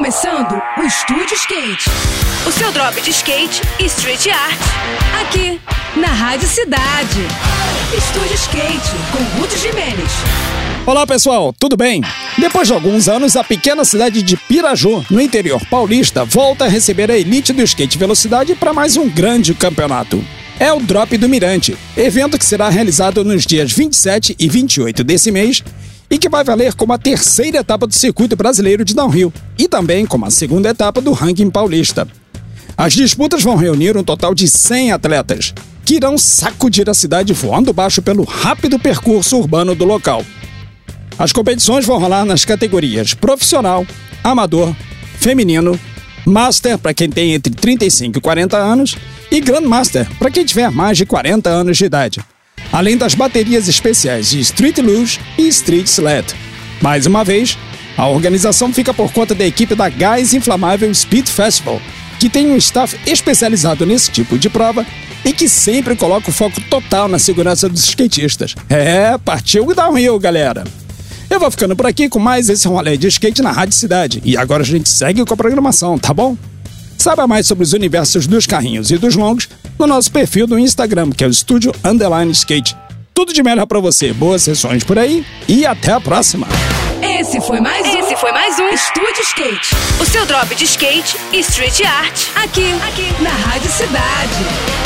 começando o Estúdio Skate. O seu drop de skate e street art. Aqui, na Rádio Cidade. Estúdio Skate, com Ruth Jimenez. Olá pessoal, tudo bem? Depois de alguns anos, a pequena cidade de Piraju, no interior paulista, volta a receber a elite do skate velocidade para mais um grande campeonato. É o Drop do Mirante, evento que será realizado nos dias 27 e 28 desse mês e que vai valer como a terceira etapa do circuito brasileiro de downhill e também como a segunda etapa do ranking paulista. As disputas vão reunir um total de 100 atletas, que irão sacudir a cidade voando baixo pelo rápido percurso urbano do local. As competições vão rolar nas categorias profissional, amador, feminino, master para quem tem entre 35 e 40 anos e grandmaster para quem tiver mais de 40 anos de idade além das baterias especiais de Street Luge e Street Sled. Mais uma vez, a organização fica por conta da equipe da Gás Inflamável Speed Festival, que tem um staff especializado nesse tipo de prova e que sempre coloca o foco total na segurança dos skatistas. É, partiu o downhill, galera! Eu vou ficando por aqui com mais esse rolê de skate na Rádio Cidade. E agora a gente segue com a programação, tá bom? Saiba mais sobre os universos dos carrinhos e dos longos no nosso perfil do Instagram, que é o Estúdio Underline Skate. Tudo de melhor para você, boas sessões por aí e até a próxima! Esse foi mais um. Esse foi mais um Estúdio Skate. O seu drop de skate e street art. Aqui, aqui, na Rádio Cidade.